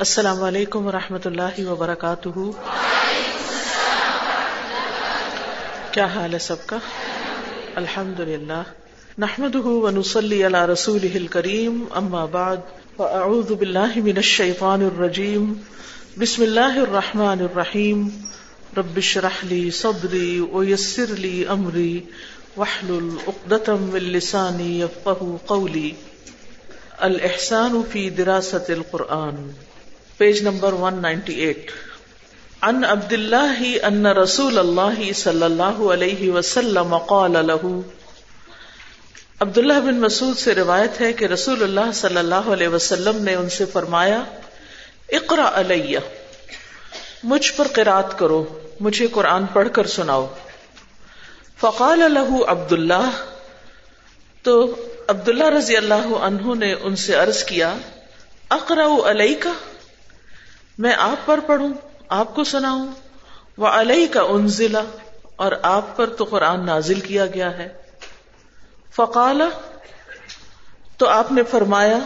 السلام علیکم و رحمۃ اللہ وبرکاتہ۔ کیا حال ہے سب کا؟ الحمد للہ نحمد ونسلی علی رسول کریم اما بعد، فاعوذ باللہ من الشیطان الرجیم۔ بسم اللہ الرحمن الرحیم۔ رب اشرح لی صدری ویسر لی امری۔ واحلل عقدۃ من لسانی یفقهوا قولی۔ الاحسان فی دراست القرآن۔ پیج نمبر 198 ان عبد اللہ ان رسول اللہ صلی اللہ علیہ وسلم قال له. عبداللہ بن مسعود سے روایت ہے کہ رسول اللہ صلی اللہ علیہ وسلم نے ان سے فرمایا اقرا علیہ، مجھ پر قرات کرو، مجھے قرآن پڑھ کر سناؤ۔ فقال له عبداللہ، تو عبداللہ رضی اللہ عنہ نے ان سے عرض کیا اقرا علیہ کا میں آپ پر پڑھوں، آپ کو سناؤں۔ وہ علیہ کا انزلہ اور آپ پر تو قرآن نازل کیا گیا ہے۔ فقال، تو آپ نے فرمایا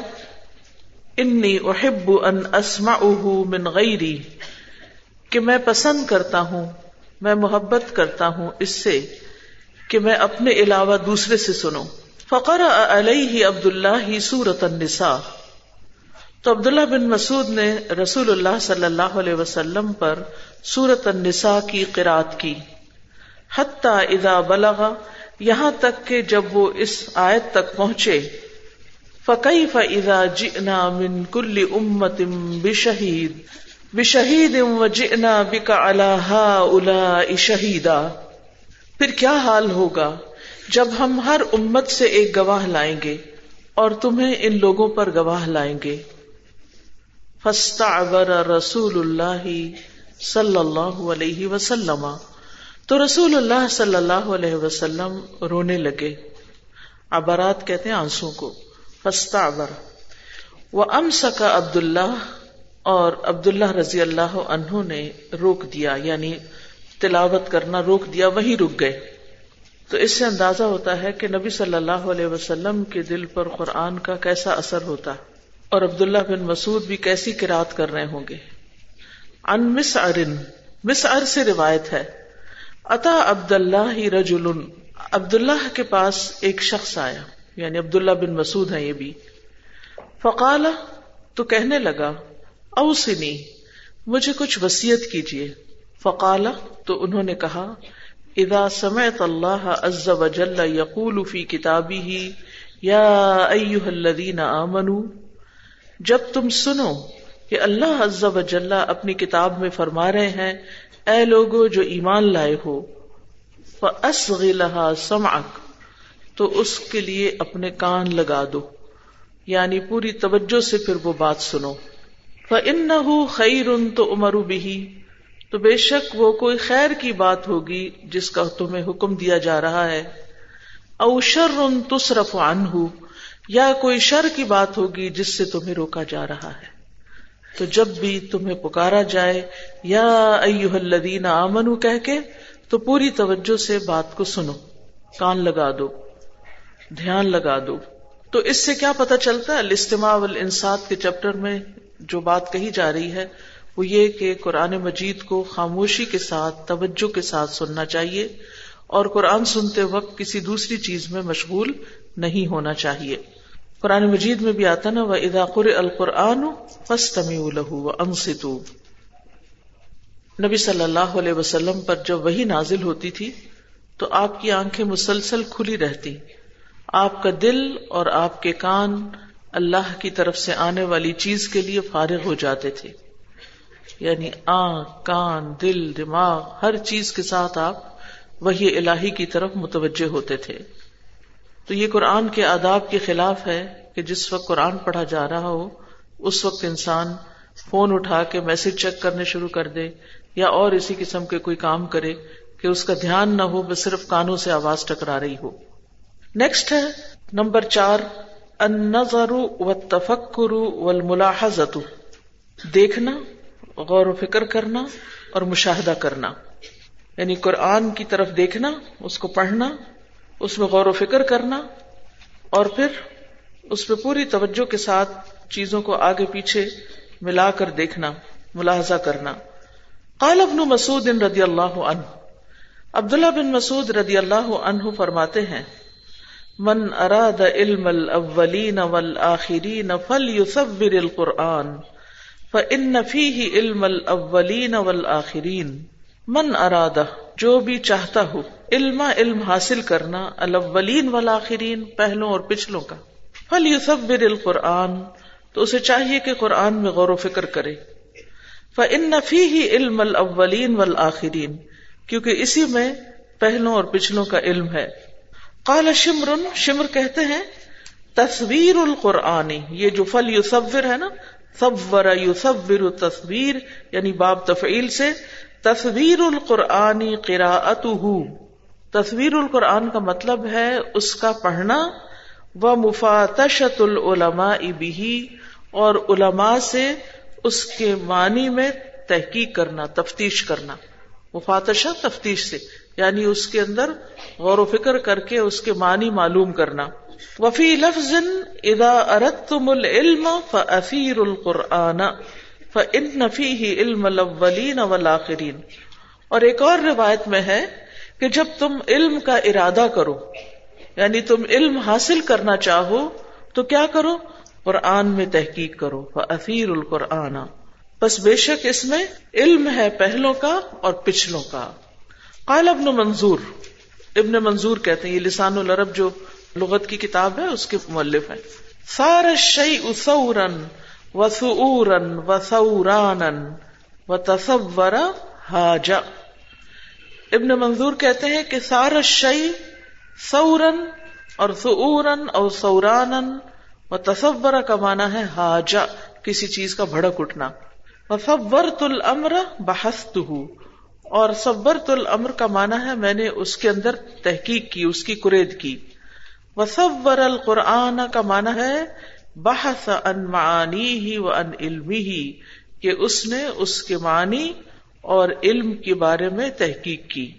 انی احب ان اسمعه من غیری کہ میں پسند کرتا ہوں، میں محبت کرتا ہوں اس سے، کہ میں اپنے علاوہ دوسرے سے سنوں۔ فقر علیہ عبد اللہ سورت النساء۔ تو عبداللہ بن مسعود نے رسول اللہ صلی اللہ علیہ وسلم پر سورت النساء کی قرات کی۔ حتیٰ اذا بلغا یہاں تک کہ جب وہ اس آیت تک پہنچے۔ فقی فضا جنا من کل امت بشہید بشہید و جنا بکا اللہ الا شہیدا پھر کیا حال ہوگا جب ہم ہر امت سے ایک گواہ لائیں گے اور تمہیں ان لوگوں پر گواہ لائیں گے؟ فاستعبر رسول اللہ صلی اللہ علیہ وسلم. تو رسول اللہ صلی اللہ علیہ وسلم رونے لگے. عبرات کہتے ہیں آنسو کو. فاستعبر وہ ام سکا عبد اللہ اور عبد اللہ رضی اللہ عنہ نے روک دیا یعنی تلاوت کرنا روک دیا، وہی رک گئے۔ تو اس سے اندازہ ہوتا ہے کہ نبی صلی اللہ علیہ وسلم کے دل پر قرآن کا کیسا اثر ہوتا۔ ہے اور عبداللہ بن مسعود بھی کیسی کراط کر رہے ہوں گے؟ ان مس ارن مس ار سے روایت ہے۔ اتا عبد اللہ رجل عبد اللہ کے پاس ایک شخص آیا یعنی عبداللہ بن مسعود ہے یہ بھی۔ فقال تو کہنے لگا اوسنی مجھے کچھ وسیعت کیجیے فقال تو انہوں نے کہا، اذا سمعت اللہ عز وجل یقول فی کتابی ہی یا ایوہ الذین آمنوا جب تم سنو کہ اللہ عز و جلہ اپنی کتاب میں فرما رہے ہیں، اے لوگو جو ایمان لائے ہو فَأَسْغِلَهَا سَمْعَكَ تو اس کے لیے اپنے کان لگا دو۔ یعنی پوری توجہ سے پھر وہ بات سنو۔ فَإِنَّهُ خَيْرٌ تُؤْمَرُ بِهِ تو بے شک وہ کوئی خیر کی بات ہوگی جس کا تمہیں حکم دیا جا رہا ہے۔ او شر تصرف عنہ یا کوئی شر کی بات ہوگی جس سے تمہیں روکا جا رہا ہے۔ تو جب بھی تمہیں پکارا جائے، یا ایوہ الذین آمنو کہہ کے، تو پوری توجہ سے بات کو سنو۔ کان لگا دو، دھیان لگا دو۔ تو اس سے کیا پتا چلتا ہے؟ الاستماع والانصات کے چپٹر میں جو بات کہی جا رہی ہے، وہ یہ کہ قرآن مجید کو خاموشی کے ساتھ، توجہ کے ساتھ سننا چاہیے اور قرآن سنتے وقت کسی دوسری چیز میں مشغول نہیں ہونا چاہیے۔ قرآن مجید میں بھی آتا نا وہ اداقر القرآن و انستو نبی صلی اللہ علیہ وسلم پر جب وہی نازل ہوتی تھی، تو آپ کی آنکھیں مسلسل کھلی رہتی۔ آپ کا دل اور آپ کے کان اللہ کی طرف سے آنے والی چیز کے لیے فارغ ہو جاتے تھے۔ یعنی آنکھ، کان، دل، دماغ، ہر چیز کے ساتھ آپ وہی الہی کی طرف متوجہ ہوتے تھے۔ تو یہ قرآن کے آداب کے خلاف ہے کہ جس وقت قرآن پڑھا جا رہا ہو، اس وقت انسان فون اٹھا کے میسج چیک کرنے شروع کر دے یا اور اسی قسم کے کوئی کام کرے کہ اس کا دھیان نہ ہو، بس صرف کانوں سے آواز ٹکرا رہی ہو۔ نیکسٹ ہے، نمبر چار، النظر و تفکر والملاحظت دیکھنا، غور و فکر کرنا اور مشاہدہ کرنا۔ یعنی قرآن کی طرف دیکھنا، اس کو پڑھنا اس میں غور و فکر کرنا اور پھر اس پہ پوری توجہ کے ساتھ چیزوں کو آگے پیچھے ملا کر دیکھنا، ملاحظہ کرنا۔ قال ابن مسعود رضی اللہ عنہ، عبداللہ بن مسعود رضی اللہ عنہ فرماتے ہیں، من اراد علم الاولین والآخرین فلیصور القرآن، فإن فیہ علم الاولین والآخرین، من ارادہ، جو بھی چاہتا ہو۔ علم علم حاصل کرنا الاولین والآخرین پہلوں اور پچھلوں کا۔ فلیصور القرآن، تو اسے چاہیے کہ قرآن میں غور و فکر کرے۔ فن فی علم الاولین والآخرین کیونکہ اسی میں پہلوں اور پچھلوں کا علم ہے۔ قال شمر شمر کہتے ہیں تصویر القرآنی یہ جو فل یوسور ہے نا صور یوسور تصویر یعنی باب تفعیل سے تصویر القرآنی قراءت تصویر القرآن کا مطلب ہے اس کا پڑھنا و مفاتشت العلماء بھی اور علماء سے اس کے معنی میں تحقیق کرنا، تفتیش کرنا۔ مفاتشہ تفتیش سے یعنی اس کے اندر غور و فکر کر کے اس کے معنی معلوم کرنا۔ وفی لفظ ادا اردتم العلم فاثیر القرآن فان فیہ علم الاولین والآخرین اور ایک اور روایت میں ہے کہ جب تم علم کا ارادہ کرو یعنی تم علم حاصل کرنا چاہو، تو کیا کرو؟ قرآن میں تحقیق کرو اثیر القرآن۔ بس بے شک اس میں علم ہے پہلوں کا اور پچھلوں کا۔ قال ابن منظور ابن منظور کہتے ہیں، یہ لسان العرب جو لغت کی کتاب ہے، اس کے مؤلف ہیں۔ سار شعی اسورن و سورن و سوران و تصور حاجا۔ ابن منظور کہتے ہیں کہ سار شعی سورن اور سورن اور سورانن و تصور کا مانا ہے حاجا کسی چیز کا بھڑک اٹھنا۔ صبر تل امر بحست اور صبر تل امر کا مانا ہے میں نے اس کے اندر تحقیق کی، اس کی کرید کی۔ وصور القرآن کا مانا ہے بحث ان معانی ہی و ان علمی ہی کہ اس نے اس کے معنی اور علم کے بارے میں تحقیق کی۔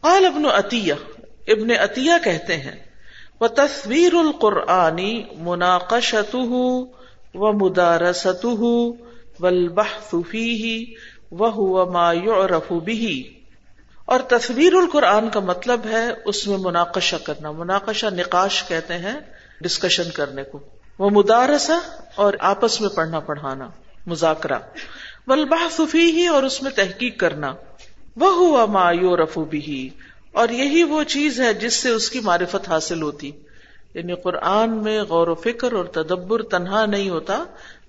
قال ابن عطیہ ابن عطیہ کہتے ہیں وہ تصویر القرآنی مناقشت و مدارست وہ ما يعرف اور تصویر القرآن کا مطلب ہے اس میں مناقشہ کرنا۔ مناقشہ نقاش کہتے ہیں ڈسکشن کرنے کو۔ وہ مدارسہ اور آپس میں پڑھنا پڑھانا۔ مذاکرہ۔ والبحث فیہ اور اس میں تحقیق کرنا۔ وہ ہوا ما یعرف به اور یہی وہ چیز ہے جس سے اس کی معرفت حاصل ہوتی۔ یعنی قرآن میں غور و فکر اور تدبر تنہا نہیں ہوتا،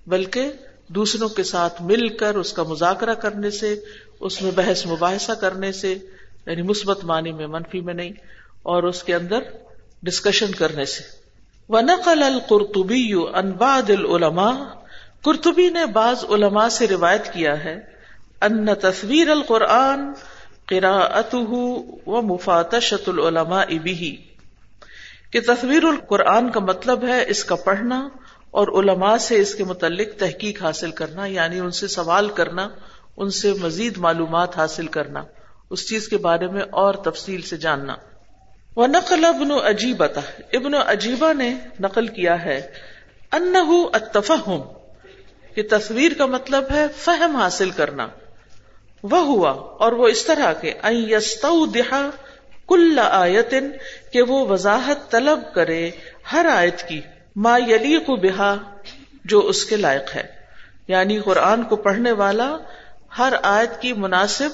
بلکہ دوسروں کے ساتھ مل کر اس کا مذاکرہ کرنے سے، اس میں بحث مباحثہ کرنے سے یعنی مثبت معنی میں، منفی میں نہیں، اور اس کے اندر ڈسکشن کرنے سے۔ ونقل القرطبی انباد العلماء قرطبی نے بعض علماء سے روایت کیا ہے، ان تصویر القرآن و مفاتشت العلماء به کہ تصویر القرآن کا مطلب ہے اس کا پڑھنا اور علماء سے اس کے متعلق تحقیق حاصل کرنا یعنی ان سے سوال کرنا، ان سے مزید معلومات حاصل کرنا، اس چیز کے بارے میں اور تفصیل سے جاننا۔ وہ نقل ابن عجیبتا ابن عجیبہ نے نقل کیا ہے، انہو اتفہم کہ تصویر کا مطلب ہے فہم حاصل کرنا۔ وہ ہوا اور وہ اس طرح کے دہا کل آیتن کہ وہ وضاحت طلب کرے ہر آیت کی، ما یلی کو بہا، جو اس کے لائق ہے۔ یعنی قرآن کو پڑھنے والا ہر آیت کی مناسب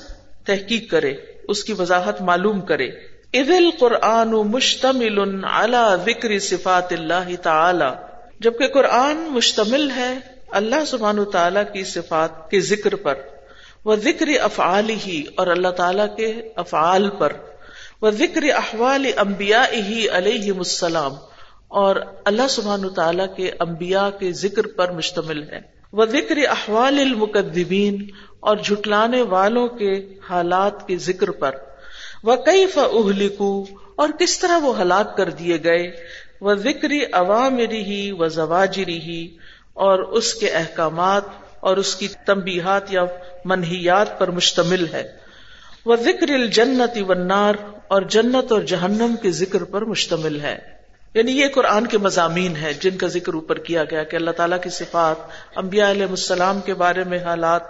تحقیق کرے، اس کی وضاحت معلوم کرے۔ ادل قرآن مشتمل اعلی ذکر صفات اللہ تعالی۔ جبکہ قرآن مشتمل ہے اللہ سبحان و تعالی کی صفات کے ذکر پر وہ ذکر افعال ہی اور اللہ تعالی کے افعال پر وہ ذکر احوال امبیا ہی علیہ السلام اور اللہ سبحان تعالیٰ کے امبیا کے ذکر پر مشتمل ہے وہ ذکر احوال المقدبین اور جھٹلانے والوں کے حالات کے ذکر پر۔ وہ کئی فہلکو اور کس طرح وہ ہلاک کر دیے گئے۔ وہ ذکر عوامری ہی و زواجری ہی اور اس کے احکامات اور اس کی تمبیحات یا منحیات پر مشتمل ہے۔ وہ ذکر الجنت و نار اور جنت اور جہنم کے ذکر پر مشتمل ہے۔ یعنی یہ قرآن کے مضامین ہیں جن کا ذکر اوپر کیا گیا کہ اللہ تعالیٰ کی صفات، انبیاء علیہ السلام کے بارے میں حالات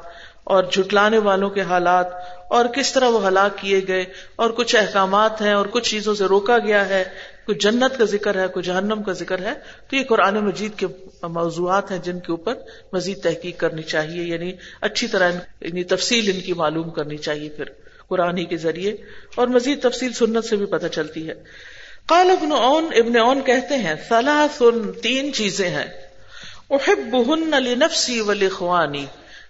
اور جھٹلانے والوں کے حالات اور کس طرح وہ ہلاک کیے گئے اور کچھ احکامات ہیں اور کچھ چیزوں سے روکا گیا ہے کچھ جنت کا ذکر ہے کچھ جہنم کا ذکر ہے، تو یہ قرآن مجید کے موضوعات ہیں جن کے اوپر مزید تحقیق کرنی چاہیے یعنی اچھی طرح یعنی تفصیل ان کی معلوم کرنی چاہیے پھر قرآن ہی کے ذریعے۔ اور مزید تفصیل سنت سے بھی پتہ چلتی ہے۔ قال ابن اون ابن اون کہتے ہیں سن تین چیزیں ہیں۔ احبهن لنفسی ولاخوانی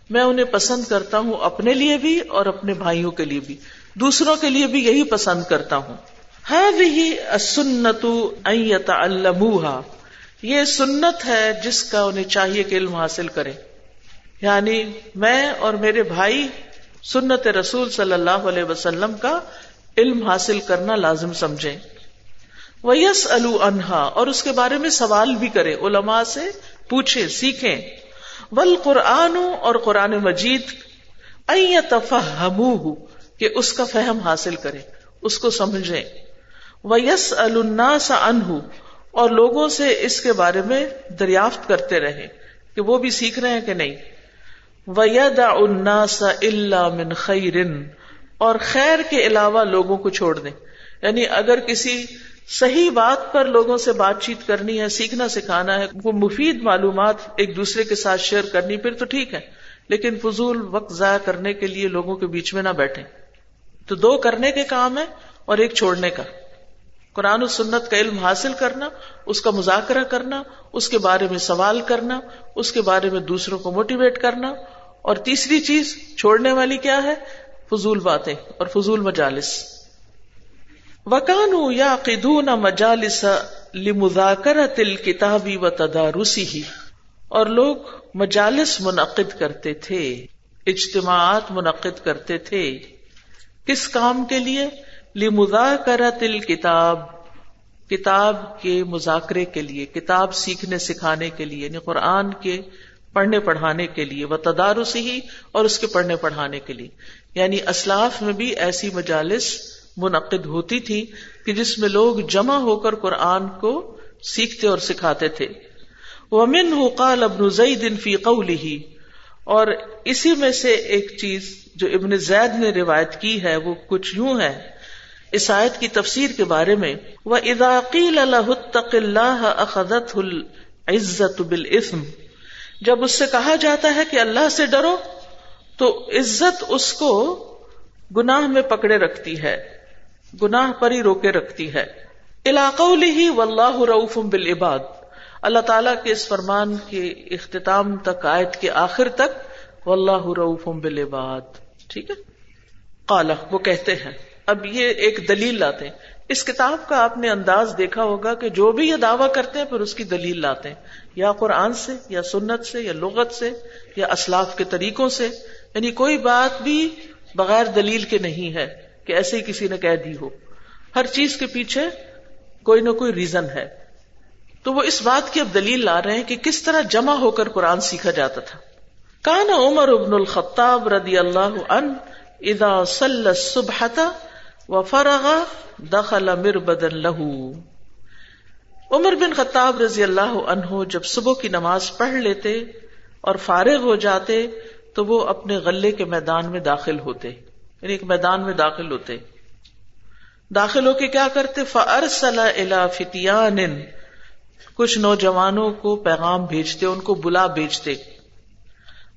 میں انہیں پسند کرتا ہوں اپنے لیے بھی اور اپنے بھائیوں کے لیے بھی۔ دوسروں کے لیے بھی یہی پسند کرتا ہوں۔ سنت یہ سنت ہے جس کا انہیں چاہیے کہ علم حاصل کرے یعنی میں اور میرے بھائی سنت رسول صلی اللہ علیہ وسلم کا علم حاصل کرنا لازم سمجھیں۔ ویس انہا اور اس کے بارے میں سوال بھی کرے علماء سے پوچھے سیکھیں۔ ول قرآن اور قرآن مجید کہ اس کا فہم حاصل کرے اس کو سمجھے ویس الناس انہ اور لوگوں سے اس کے بارے میں دریافت کرتے رہے کہ وہ بھی سیکھ رہے ہیں کہ نہیں۔ وید الناس اللہ من خیرن اور خیر کے علاوہ لوگوں کو چھوڑ دیں۔ یعنی اگر کسی صحیح بات پر لوگوں سے بات چیت کرنی ہے، سیکھنا سکھانا ہے، وہ مفید معلومات ایک دوسرے کے ساتھ شیئر کرنی، پھر تو ٹھیک ہے۔ لیکن فضول وقت ضائع کرنے کے لیے لوگوں کے بیچ میں نہ بیٹھے تو دو کرنے کے کام ہے اور ایک چھوڑنے کا۔ قرآن و سنت کا علم حاصل کرنا، اس کا مذاکرہ کرنا، اس کے بارے میں سوال کرنا، اس کے بارے میں دوسروں کو موٹیویٹ کرنا۔ اور تیسری چیز چھوڑنے والی کیا ہے؟ فضول باتیں اور فضول مجالس۔ وکانو یا قدون مجالس تل کتابی و تدارسی ہی اور لوگ مجالس منعقد کرتے تھے، اجتماعات منعقد کرتے تھے۔ کس کام کے لیے؟ لمزا تل کتاب کتاب کے مذاکرے کے لیے، کتاب سیکھنے سکھانے کے لیے یعنی قرآن کے پڑھنے پڑھانے کے لیے وہ تدارسی ہی اور اس کے پڑھنے پڑھانے کے لیے۔ یعنی اسلاف میں بھی ایسی مجالس منعقد ہوتی تھی کہ جس میں لوگ جمع ہو کر قرآن کو سیکھتے اور سکھاتے تھے۔ ومن قال ابن زید فی قوله، اور اسی میں سے ایک چیز جو ابن زید نے روایت کی ہے، وہ کچھ یوں ہے۔ اس آیت کی تفسیر کے بارے میں وہ اداقیل اللہ اخذت العزت بالاسم جب اس سے کہا جاتا ہے کہ اللہ سے ڈرو، تو عزت اس کو گناہ میں پکڑے رکھتی ہے، گناہ پر ہی روکے رکھتی ہے۔ علاقہ ہی و اللہ رعف بالعباد۔ اللہ تعالیٰ کے اس فرمان کے اختتام تک، آیت کے آخر تک و اللہ رعف بالعباد۔ ٹھیک ہے؟ کالا وہ کہتے ہیں اب یہ ایک دلیل لاتے ہیں۔ اس کتاب کا آپ نے انداز دیکھا ہوگا کہ جو بھی یہ دعویٰ کرتے ہیں، پھر اس کی دلیل لاتے ہیں۔ یا قرآن سے، یا سنت سے، یا لغت سے، یا اسلاف کے طریقوں سے۔ یعنی کوئی بات بھی بغیر دلیل کے نہیں ہے کہ ایسے ہی کسی نے کہہ دی ہو۔ ہر چیز کے پیچھے کوئی نہ کوئی ریزن ہے۔ تو وہ اس بات کی اب دلیل لا رہے ہیں کہ کس طرح جمع ہو کر قرآن سیکھا جاتا تھا۔ کان عمر ابن الخطاب رضی اللہ ان اذا صلی صبح و فرغ دخل مربدا له عمر بن خطاب رضی اللہ عنہ جب صبح کی نماز پڑھ لیتے اور فارغ ہو جاتے تو وہ اپنے غلے کے میدان میں داخل ہوتے یعنی ایک میدان میں داخل ہوتے۔ داخل ہو کے کیا کرتے؟ فتیان کچھ نوجوانوں کو پیغام بھیجتے، ان کو بلا بھیجتے۔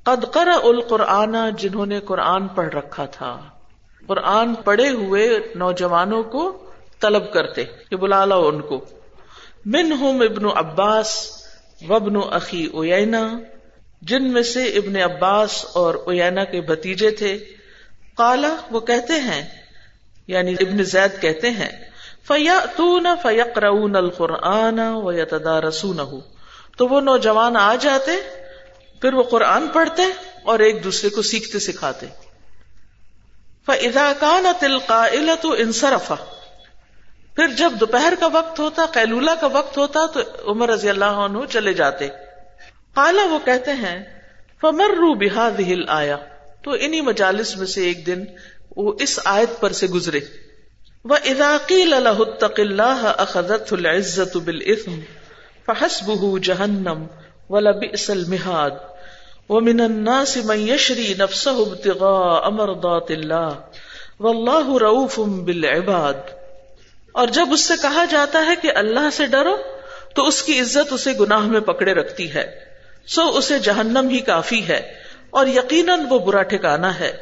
قد کر القرآن، جنہوں نے قرآن پڑھ رکھا تھا۔ قرآن پڑھے ہوئے نوجوانوں کو طلب کرتے کہ بلا لو ان کو۔ من ہوں ابن عباس وبن عقی اوینا جن میں سے ابن عباس اور اوینا کے بتیجے تھے۔ کالا وہ کہتے ہیں یعنی ابن زید کہتے ہیں فیا فیق رون القرآن و یتدا رسون تو وہ نوجوان آ جاتے، پھر وہ قرآن پڑھتے اور ایک دوسرے کو سیکھتے سکھاتے۔ فضا کان تلقا تو انصرفا۔ پھر جب دوپہر کا وقت ہوتا، قیلولہ کا وقت ہوتا، تو عمر رضی اللہ عنہ چلے جاتے۔ کالا وہ کہتے ہیں فمر رو بحاد ہل آیا تو انہی مجالس میں سے ایک دن وہ اس آیت پر سے گزرے۔ وہ اضاقی اتق اللہ اخذت العزت بالاسم فحسبه جہنم ولبئس المہاد ومن الناس من يشري نفسه ابتغاء مرضات الله. والله رؤوف بالعباد. اور جب اس سے کہا جاتا ہے کہ اللہ سے ڈرو، تو اس کی عزت اسے گناہ میں پکڑے رکھتی ہے۔ سو اسے جہنم ہی کافی ہے، اور یقیناً وہ برا ٹھکانا ہے۔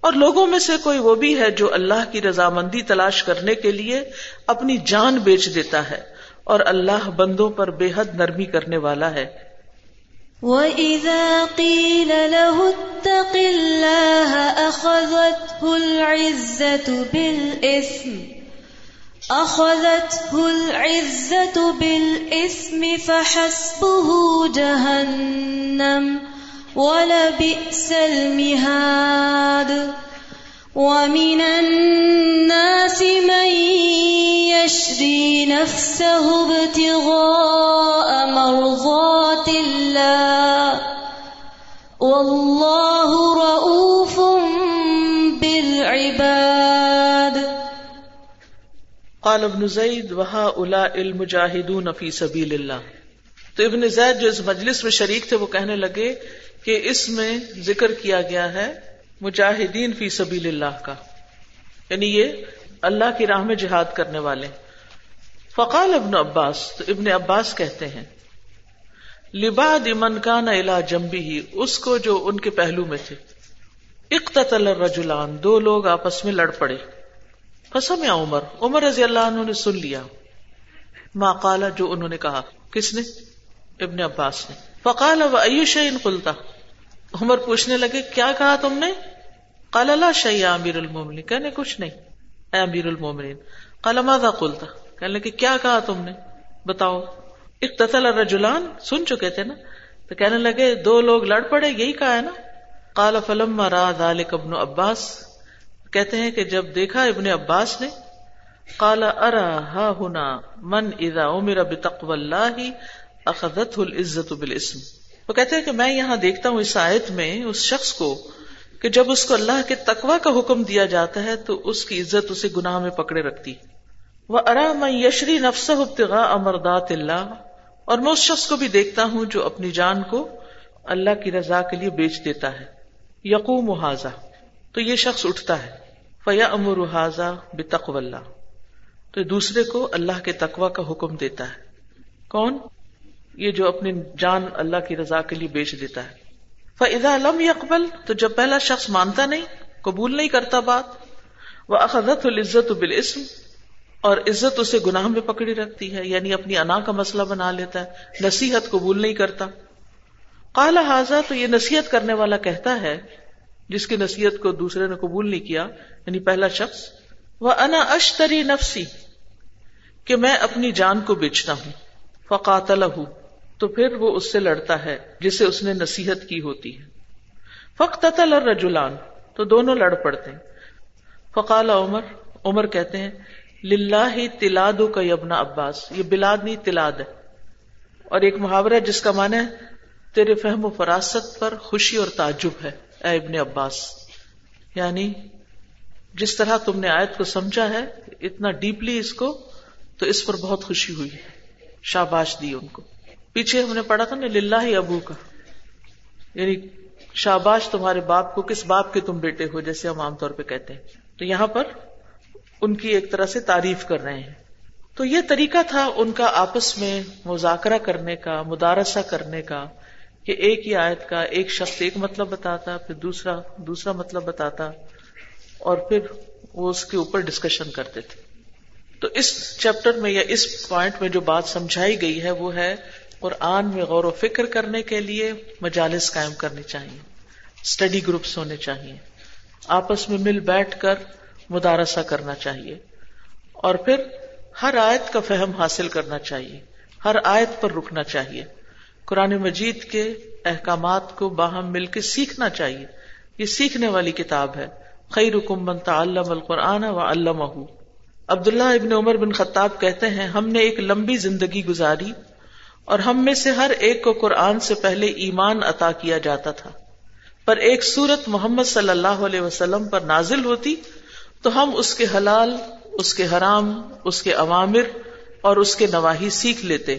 اور لوگوں میں سے کوئی وہ بھی ہے جو اللہ کی رضامندی تلاش کرنے کے لیے اپنی جان بیچ دیتا ہے، اور اللہ بندوں پر بے حد نرمی کرنے والا ہے۔ وَإِذَا قِيلَ لَهُ اتَّقِ اللَّهَ أَخَذَتْهُ الْعِزَّةُ بِالْإِثْمِ أَخَذَتْهُ الْعِزَّةُ بِالْإِثْمِ فَحَسْبُهُ جَهَنَّمُ وَلَبِئْسَ الْمِهَادُ ومن الناس من يشري نفسه ابتغاء مرضات الله والله رؤوف بالعباد. قال ابن زيد وهؤلاء المجاهدون في سبيل الله تو ابن زید جو اس مجلس میں شریک تھے، وہ کہنے لگے کہ اس میں ذکر کیا گیا ہے مجاہدین فی سبیل اللہ کا۔ یعنی یہ اللہ کی راہ میں جہاد کرنے والے۔ فقال ابن عباس، تو ابن عباس کہتے ہیں لباد امن کا نہ الا جمبی ہی اس کو جو ان کے پہلو میں تھے۔ اقتتل الرجلان، دو لوگ آپس میں لڑ پڑے۔ قسم یا عمر عمر رضی اللہ عنہ نے سن لیا۔ ما قالا جو انہوں نے کہا۔ کس نے؟ ابن عباس نے۔ فقال اب شعین کلتا عمر پوچھنے لگے، کیا کہا تم نے؟ کال اللہ شعی امیر المومن کہنے، کچھ نہیں، اے امیر المومن کال ماذا قلتا کہنے لگے، کیا کہا تم نے؟ بتاؤ. اقتتل الرجلان، سن چکے تھے نا؟ تو کہنے لگے، دو لوگ لڑ پڑے، یہی کہا ہے نا؟ قال فلم را ذلك ابن عباس. کہتے ہیں کہ جب دیکھا ابن عباس نے، قال، ارا ہا ہنا من اذا امر بتقوى الله اخذت العزت بالاسم؟ وہ کہتے ہیں کہ میں یہاں دیکھتا ہوں اس آیت میں اس شخص کو کہ جب اس کو اللہ کے تقوا کا حکم دیا جاتا ہے تو اس کی عزت اسے گناہ میں پکڑے رکھتی۔ وہ ارا میں یشری نفس ابتغاء امردات اللہ۔ اور میں اس شخص کو بھی دیکھتا ہوں جو اپنی جان کو اللہ کی رضا کے لیے بیچ دیتا ہے۔ یقوم حاضا تو یہ شخص اٹھتا ہے۔ فیا امر حاضا بتقو اللہ۔ تو دوسرے کو اللہ کے تقوا کا حکم دیتا ہے۔ کون؟ یہ جو اپنی جان اللہ کی رضا کے لیے بیچ دیتا ہے۔ فضا علم اقبل تو جب پہلا شخص مانتا نہیں، قبول نہیں کرتا بات وہ اخذت العزت بالاسم اور عزت اسے گناہ میں پکڑی رکھتی ہے یعنی اپنی انا کا مسئلہ بنا لیتا ہے، نصیحت قبول نہیں کرتا۔ کالا حاضہ تو یہ نصیحت کرنے والا کہتا ہے، جس کی نصیحت کو دوسرے نے قبول نہیں کیا یعنی پہلا شخص وہ انا اشتری نفسی کہ میں اپنی جان کو بیچتا ہوں۔ فقاتل تو پھر وہ اس سے لڑتا ہے جسے اس نے نصیحت کی ہوتی ہے۔ فق تتل اور رجولان تو دونوں لڑ پڑتے ہیں۔ فقال عمر عمر کہتے ہیں للہ ہی تلاد کا یبنا عباس، یہ بلاد نہیں، تلاد ہے۔ اور ایک محاورہ جس کا معنی ہے، تیرے فہم و فراست پر خوشی اور تعجب ہے، اے ابن عباس۔ یعنی جس طرح تم نے آیت کو سمجھا ہے، اتنا ڈیپلی اس کو، تو اس پر بہت خوشی ہوئی ہے۔ شاباش دی ان کو۔ پیچھے ہم نے پڑھا تھا نا، للہ ہی ابو کا۔ یعنی شاباش تمہارے باپ کو کس باپ کے تم بیٹے ہو، جیسے ہم عام طور پہ کہتے ہیں۔ تو یہاں پر ان کی ایک طرح سے تعریف کر رہے ہیں۔ تو یہ طریقہ تھا ان کا آپس میں مذاکرہ کرنے کا، مدارسہ کرنے کا، کہ ایک ہی آیت کا، ایک شخص ایک مطلب بتاتا، پھر دوسرا دوسرا مطلب بتاتا، اور پھر وہ اس کے اوپر ڈسکشن کرتے تھے۔ تو اس چیپٹر میں یا اس پوائنٹ میں جو بات سمجھائی گئی ہے، وہ ہے قرآن میں غور و فکر کرنے کے لیے مجالس قائم کرنی چاہیے اسٹڈی گروپس ہونے چاہیے، آپس میں مل بیٹھ کر مدارسہ کرنا چاہیے، اور پھر ہر آیت کا فہم حاصل کرنا چاہیے، ہر آیت پر رکنا چاہیے۔ قرآن مجید کے احکامات کو باہم مل کے سیکھنا چاہیے۔ یہ سیکھنے والی کتاب ہے۔ خیر من تعلم القرآن و علامہ عبداللہ ابن عمر بن خطاب کہتے ہیں، ہم نے ایک لمبی زندگی گزاری۔ اور ہم میں سے ہر ایک کو قرآن سے پہلے ایمان عطا کیا جاتا تھا۔ پر ایک سورت محمد صلی اللہ علیہ وسلم پر نازل ہوتی تو ہم اس کے حلال، اس کے حرام، اس کے عوامر اور اس کے نواحی سیکھ لیتے۔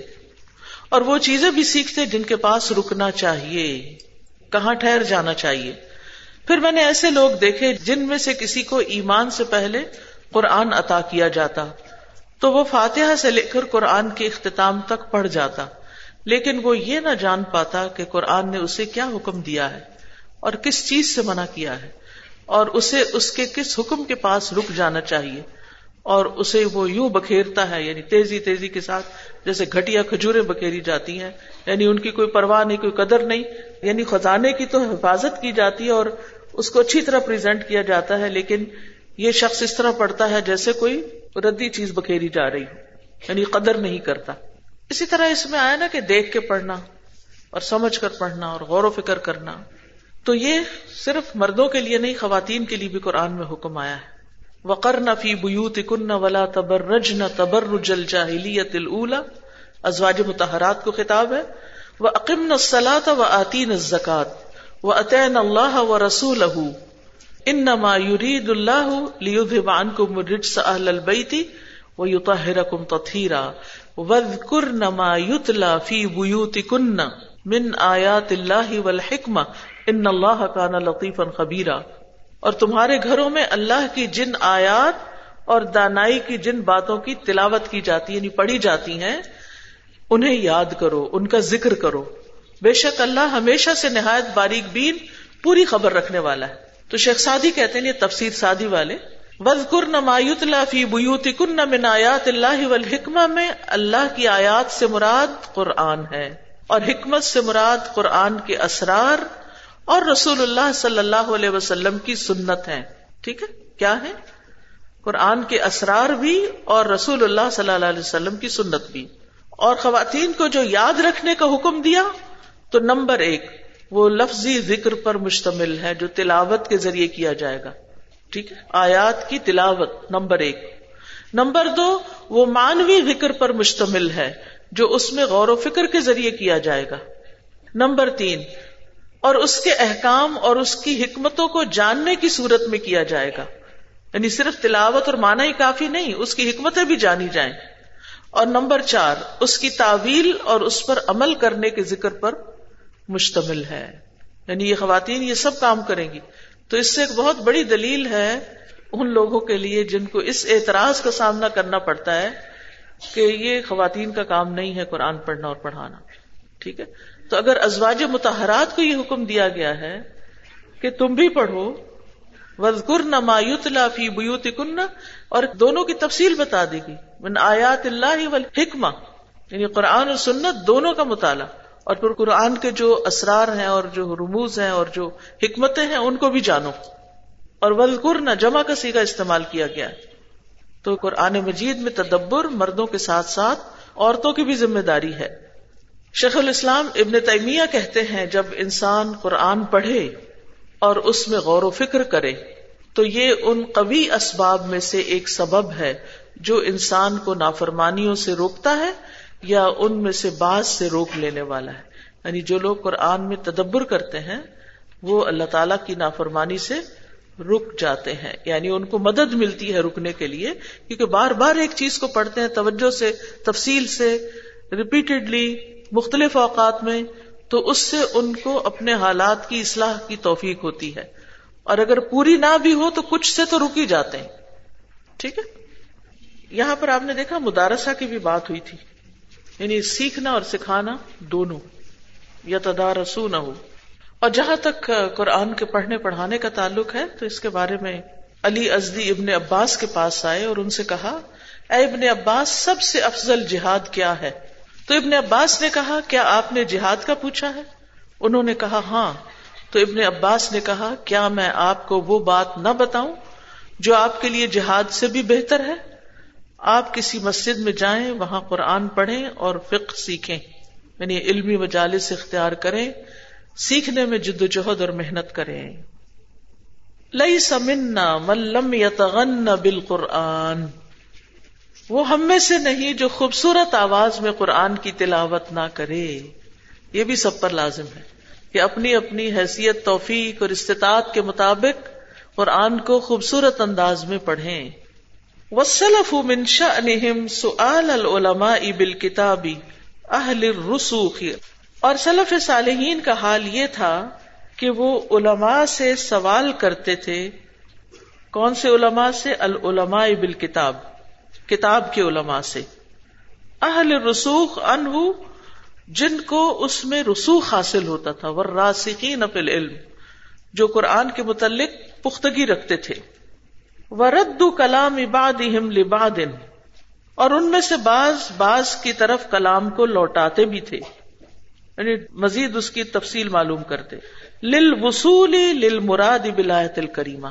اور وہ چیزیں بھی سیکھتے جن کے پاس رکنا چاہیے، کہاں ٹھہر جانا چاہیے۔ پھر میں نے ایسے لوگ دیکھے جن میں سے کسی کو ایمان سے پہلے قرآن عطا کیا جاتا تو وہ فاتحہ سے لے کر قرآن کے اختتام تک پڑھ جاتا۔ لیکن وہ یہ نہ جان پاتا کہ قرآن نے اسے کیا حکم دیا ہے اور کس چیز سے منع کیا ہے اور اسے اس کے کس حکم کے پاس رک جانا چاہیے اور اسے وہ یوں بکھیرتا ہے یعنی تیزی تیزی کے ساتھ جیسے گھٹیا کھجورے بکھیری جاتی ہیں یعنی ان کی کوئی پرواہ نہیں، کوئی قدر نہیں یعنی خزانے کی تو حفاظت کی جاتی ہے اور اس کو اچھی طرح پریزنٹ کیا جاتا ہے، لیکن یہ شخص اس طرح پڑھتا ہے جیسے کوئی ردی چیز بکھیری جا رہی ہو یعنی قدر نہیں کرتا۔ اسی طرح اس میں آیا نا کہ دیکھ کے پڑھنا اور سمجھ کر پڑھنا اور غور و فکر کرنا، تو یہ صرف مردوں کے لیے نہیں، خواتین کے لیے بھی قرآن میں حکم آیا ہے۔ وقر نہ فی بوت کن ولا تبرج نہ تبرج الجاہلیت الا ازواج متحرات کو خطاب ہے۔ وہ عقیم نہ سلاط و آتین زکات و عطین اللہ و رسول ان نما یرید اللہ لیان کو مرج اہل البیتی و یوتاہر کم تتھیرا ود کر نما یتلا فی بوت کن من آیات اللہ والحکم ان اللہ کان لطیفا خبیرہ اور تمہارے گھروں میں اللہ کی جن آیات اور دانائی کی جن باتوں کی تلاوت کی جاتی یعنی پڑھی جاتی ہیں، انہیں یاد کرو، ان کا ذکر کرو۔ بے شک اللہ ہمیشہ سے نہایت باریک بین پوری خبر رکھنے والا ہے۔ تو شیخ سادی کہتے ہیں یہ تفسیر سادی والے وز کر نمایت فی بوت کن من آیات اللہ والحکمہ میں اللہ کی آیات سے مراد قرآن ہے۔ اور حکمت سے مراد قرآن کے اسرار اور رسول اللہ صلی اللہ علیہ وسلم کی سنت ہے ٹھیک ہے؟ کیا ہے؟ قرآن کے اسرار بھی اور رسول اللہ صلی اللہ علیہ وسلم کی سنت بھی۔ اور خواتین کو جو یاد رکھنے کا حکم دیا، تو نمبر ایک، وہ لفظی ذکر پر مشتمل ہے جو تلاوت کے ذریعے کیا جائے گا۔ ٹھیک ہے؟ آیات کی تلاوت، نمبر ایک۔ نمبر دو، وہ مانوی ذکر پر مشتمل ہے، جو اس میں غور و فکر کے ذریعے کیا جائے گا۔ نمبر تین، اور اس کے احکام اور اس کی حکمتوں کو جاننے کی صورت میں کیا جائے گا۔ یعنی صرف تلاوت اور مانا ہی کافی نہیں، اس کی حکمتیں بھی جانی جائیں۔ اور نمبر چار، اس کی تعویل اور اس پر عمل کرنے کے ذکر پر مشتمل ہے۔ یعنی یہ خواتین یہ سب کام کریں گی۔ تو اس سے ایک بہت بڑی دلیل ہے ان لوگوں کے لیے جن کو اس اعتراض کا سامنا کرنا پڑتا ہے کہ یہ خواتین کا کام نہیں ہے قرآن پڑھنا اور پڑھانا، ٹھیک ہے؟ تو اگر ازواج متحرات کو یہ حکم دیا گیا ہے کہ تم بھی پڑھو وزگر نہ مایوت فی بیوت کن اور دونوں کی تفصیل بتا دے گی۔ من آیات اللہ حکمہ یعنی قرآن اور سنت دونوں کا مطالعہ۔ اور پھر قرآن کے جو اسرار ہیں اور جو رموز ہیں اور جو حکمتیں ہیں، ان کو بھی جانو۔ اور وزگر نہ جمع کا سیگا استعمال کیا گیا۔ تو قرآن مجید میں تدبر مردوں کے ساتھ ساتھ عورتوں کی بھی ذمہ داری ہے۔ شیخ الاسلام ابن تیمیہ کہتے ہیں، جب انسان قرآن پڑھے اور اس میں غور و فکر کرے، تو یہ ان قوی اسباب میں سے ایک سبب ہے جو انسان کو نافرمانیوں سے روکتا ہے یا ان میں سے بعض سے روک لینے والا ہے۔ یعنی جو لوگ قرآن میں تدبر کرتے ہیں، وہ اللہ تعالی کی نافرمانی سے رک جاتے ہیں۔ یعنی ان کو مدد ملتی ہے رکنے کے لیے، کیونکہ بار بار ایک چیز کو پڑھتے ہیں، توجہ سے، تفصیل سے ریپیٹڈلی مختلف اوقات میں، تو اس سے ان کو اپنے حالات کی اصلاح کی توفیق ہوتی ہے۔ اور اگر پوری نہ بھی ہو، تو کچھ سے تو رک ہی جاتے ہیں۔ ٹھیک ہے؟ یہاں پر آپ نے دیکھا، مدارسہ کی بھی بات ہوئی تھی۔ یعنی سیکھنا اور سکھانا دونوں یا تدارسو نہ ہو اور جہاں تک قرآن کے پڑھنے پڑھانے کا تعلق ہے، تو اس کے بارے میں علی ازدی ابن عباس کے پاس آئے اور ان سے کہا، اے ابن عباس، سب سے افضل جہاد کیا ہے؟ تو ابن عباس نے کہا، کیا آپ نے جہاد کا پوچھا ہے؟ انہوں نے کہا ہاں۔ تو ابن عباس نے کہا، کیا میں آپ کو وہ بات نہ بتاؤں جو آپ کے لیے جہاد سے بھی بہتر ہے؟ آپ کسی مسجد میں جائیں، وہاں قرآن پڑھیں اور فقہ سیکھیں یعنی علمی مجالس اختیار کریں، سیکھنے میں جد و جہد اور محنت کریں۔ لئی سمنا ملم یتغن بالقرآن۔ وہ ہم میں سے نہیں جو خوبصورت آواز میں قرآن کی تلاوت نہ کرے۔ یہ بھی سب پر لازم ہے کہ اپنی اپنی حیثیت، توفیق اور استطاعت کے مطابق قرآن کو خوبصورت انداز میں پڑھیں۔ وسلف من شأنهم سؤال العلماء بالکتاب اہل الرسوخ۔ اور سلف صالحین کا حال یہ تھا کہ وہ علماء سے سوال کرتے تھے، کون سے علماء سے؟ العلماء بالکتاب، کتاب کے علماء سے۔ اہل رسوخ انہو جن کو اس میں رسوخ حاصل ہوتا تھا۔ وراسخین فی العلم، جو قرآن کے متعلق پختگی رکھتے تھے۔ ورد کلام عبادہم لباد اور ان میں سے بعض بعض کی طرف کلام کو لوٹاتے بھی تھے۔ یعنی مزید اس کی تفصیل معلوم کرتے۔ لل وصولی لل مراد بلایت الکریمہ۔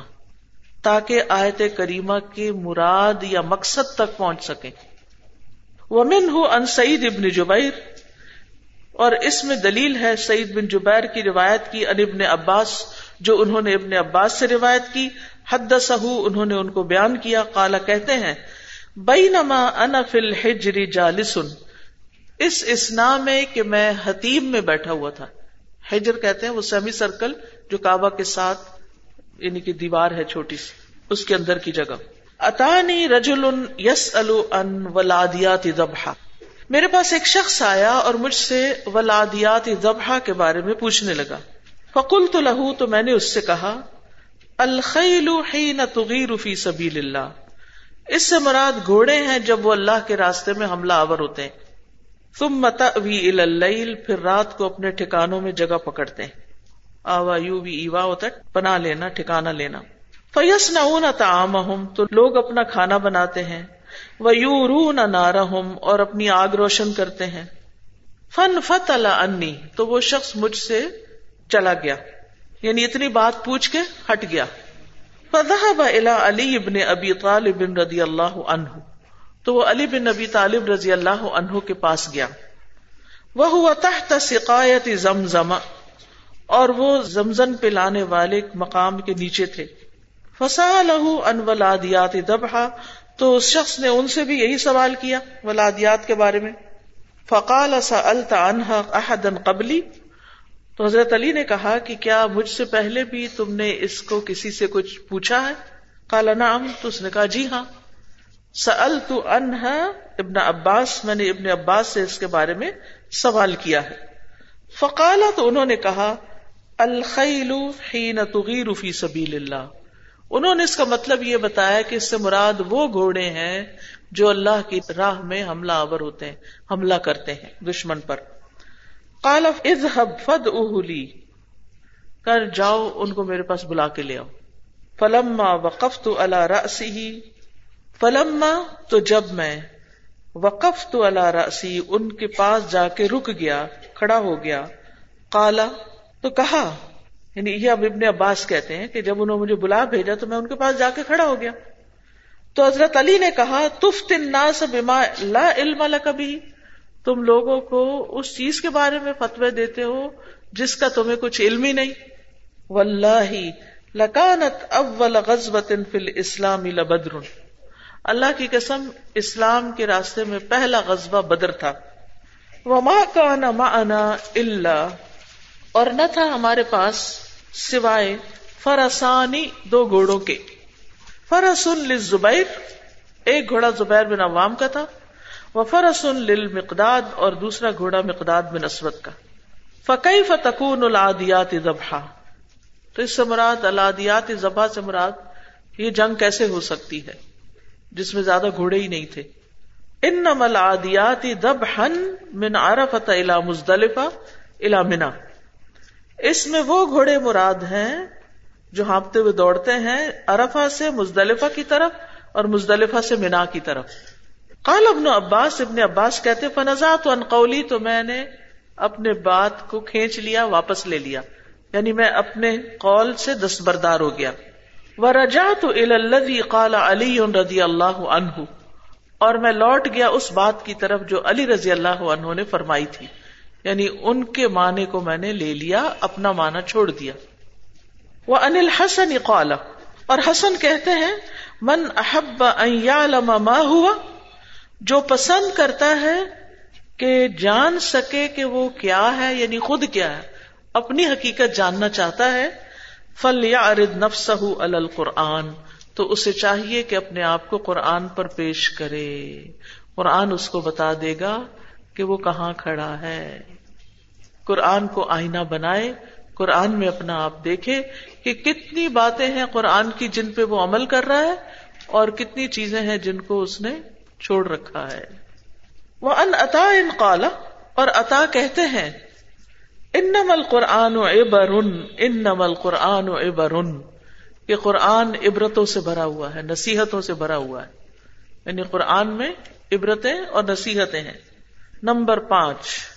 تاکہ آیت کریمہ کے مراد یا مقصد تک پہنچ سکیں۔ ومن ہو ان سعید ابن جبیر۔ اور اس میں دلیل ہے سعید بن جبیر کی روایت کی ان ابن عباس، جو انہوں نے ابن عباس سے روایت کی۔ حد سہو انہوں نے ان کو بیان کیا کالا کہتے ہیں بئی نما ان فل ہجری جالسن اس اسنا میں کہ میں حتیم میں بیٹھا ہوا تھا۔ ہجر کہتے ہیں وہ سیمی سرکل جو کعبہ کے ساتھ یعنی کہ دیوار ہے چھوٹی سی، اس کے اندر کی جگہ۔ اتانی رجل یس ان ولادیات ذبح۔ میرے پاس ایک شخص آیا اور مجھ سے ولادیات ذبح کے بارے میں پوچھنے لگا۔ فکل تو لہو تو میں نے اس سے کہا الخیل حین تغیر فی سبیل اللہ۔ اس سے مراد گھوڑے ہیں جب وہ اللہ کے راستے میں حملہ آور ہوتے ہیں۔ تم متوی اللیل، پھر رات کو اپنے ٹھکانوں میں جگہ پکڑتے ہیں۔ آوا یو وی ایوا ہوتا ہے لینا ٹھکانا لینا۔ فیس نہ تعام تو لوگ اپنا کھانا بناتے ہیں۔ وہ یو رو نہ اور اپنی آگ روشن کرتے ہیں۔ فن فت اللہ انی، تو وہ شخص مجھ سے چلا گیا۔ یعنی اتنی بات پوچھ کے ہٹ گیا۔ فضح الا علی ابن ابی طالب رضی اللہ عنہ تو وہ علی بن نبی طالب رضی اللہ عنہ کے پاس گیا۔ وہ تحت سقایت زمزم۔ اور وہ زمزن پہ لانے والے مقام کے نیچے تھے۔ فسا لہو ان ولادیات دبہا تو اس شخص نے ان سے بھی یہی سوال کیا ولادیات کے بارے میں۔ فقال سألت عنها احدا قبلی تو حضرت علی نے کہا کہ کیا مجھ سے پہلے بھی تم نے اس کو کسی سے کچھ پوچھا ہے؟ کالا نام تو اس نے کہا جی ہاں۔ سل تو انہا ابن عباس، میں نے ابن عباس سے اس کے بارے میں سوال کیا ہے۔ فقالا تو انہوں نے کہا، الخیل حین تغیر فی سبیل اللہ۔ انہوں نے اس کا مطلب یہ بتایا کہ اس سے مراد وہ گھوڑے ہیں جو اللہ کی راہ میں حملہ آور ہوتے ہیں، حملہ کرتے ہیں دشمن پر۔ کالف از ہب فد اہلی کر، جاؤ، ان کو میرے پاس بلا کے لے آؤ. فلما وقف تو اللہ رسی فلما تو جب میں وقف تو اللہ رسی ان کے پاس جا کے رک گیا، کھڑا ہو گیا کالا تو کہا یعنی یہ اب ابن عباس کہتے ہیں کہ جب انہوں نے مجھے بلا بھیجا تو میں ان کے پاس جا کے کھڑا ہو گیا۔ تو حضرت علی نے کہا، تفت الناس بما لا علم لك به. تم لوگوں کو اس چیز کے بارے میں فتوی دیتے ہو جس کا تمہیں کچھ علم ہی نہیں۔ واللہ لکانت اول غزوت فی الاسلام لبدر۔ اللہ کی قسم، اسلام کے راستے میں پہلا غزوہ بدر تھا۔ وما کان معنا الا اور نہ تھا ہمارے پاس سوائے فرسانی دو گھوڑوں کے۔ فرسن للزبیر، ایک گھوڑا زبیر بن عوام کا تھا۔ وفرسن للمقداد اور دوسرا گھوڑا مقداد بن اسود کا۔ فقی فتکون العادیات ذبحا۔ تو اس سے مراد الادیات ذبح سے مراد یہ جنگ کیسے ہو سکتی ہے؟ جس میں زیادہ گھوڑے ہی نہیں تھے۔ ان العادیات ذبحن من عرفت الى مزدلفہ الى منا اس میں وہ گھوڑے مراد ہیں جو ہانپتے ہوئے دوڑتے ہیں ارفا سے مزدلفہ کی طرف اور مزدلفہ سے منا کی طرف۔ قال ابن عباس ابن عباس کہتے فنزا تو انقولی تو میں نے اپنے بات کو کھینچ لیا، واپس لے لیا۔ یعنی میں اپنے قول سے دستبردار ہو گیا۔ وہ رجا تو قال علی رضی اللہ عنہ اور میں لوٹ گیا اس بات کی طرف جو علی رضی اللہ عنہ نے فرمائی تھی۔ یعنی ان کے معنی کو میں نے لے لیا، اپنا معنی چھوڑ دیا۔ وہ انل حسن قال اور حسن کہتے ہیں، من احب ان يعلم ما ہوا جو پسند کرتا ہے کہ جان سکے کہ وہ کیا ہے یعنی خود کیا ہے، اپنی حقیقت جاننا چاہتا ہے فل یا ارد نفس القرآن، تو اسے چاہیے کہ اپنے آپ کو قرآن پر پیش کرے۔ قرآن اس کو بتا دے گا کہ وہ کہاں کھڑا ہے۔ قرآن کو آئینہ بنائے، قرآن میں اپنا آپ دیکھے کہ کتنی باتیں ہیں قرآن کی جن پہ وہ عمل کر رہا ہے اور کتنی چیزیں ہیں جن کو اس نے چھوڑ رکھا ہے۔ وہ ان عطا ان قالا اور عطا کہتے ہیں ان نمل قرآن و ابرن ان نمل قرآن و ابرن یہ قرآن عبرتوں سے بھرا ہوا ہے، نصیحتوں سے بھرا ہوا ہے۔ یعنی قرآن میں عبرتیں اور نصیحتیں ہیں۔ نمبر پانچ۔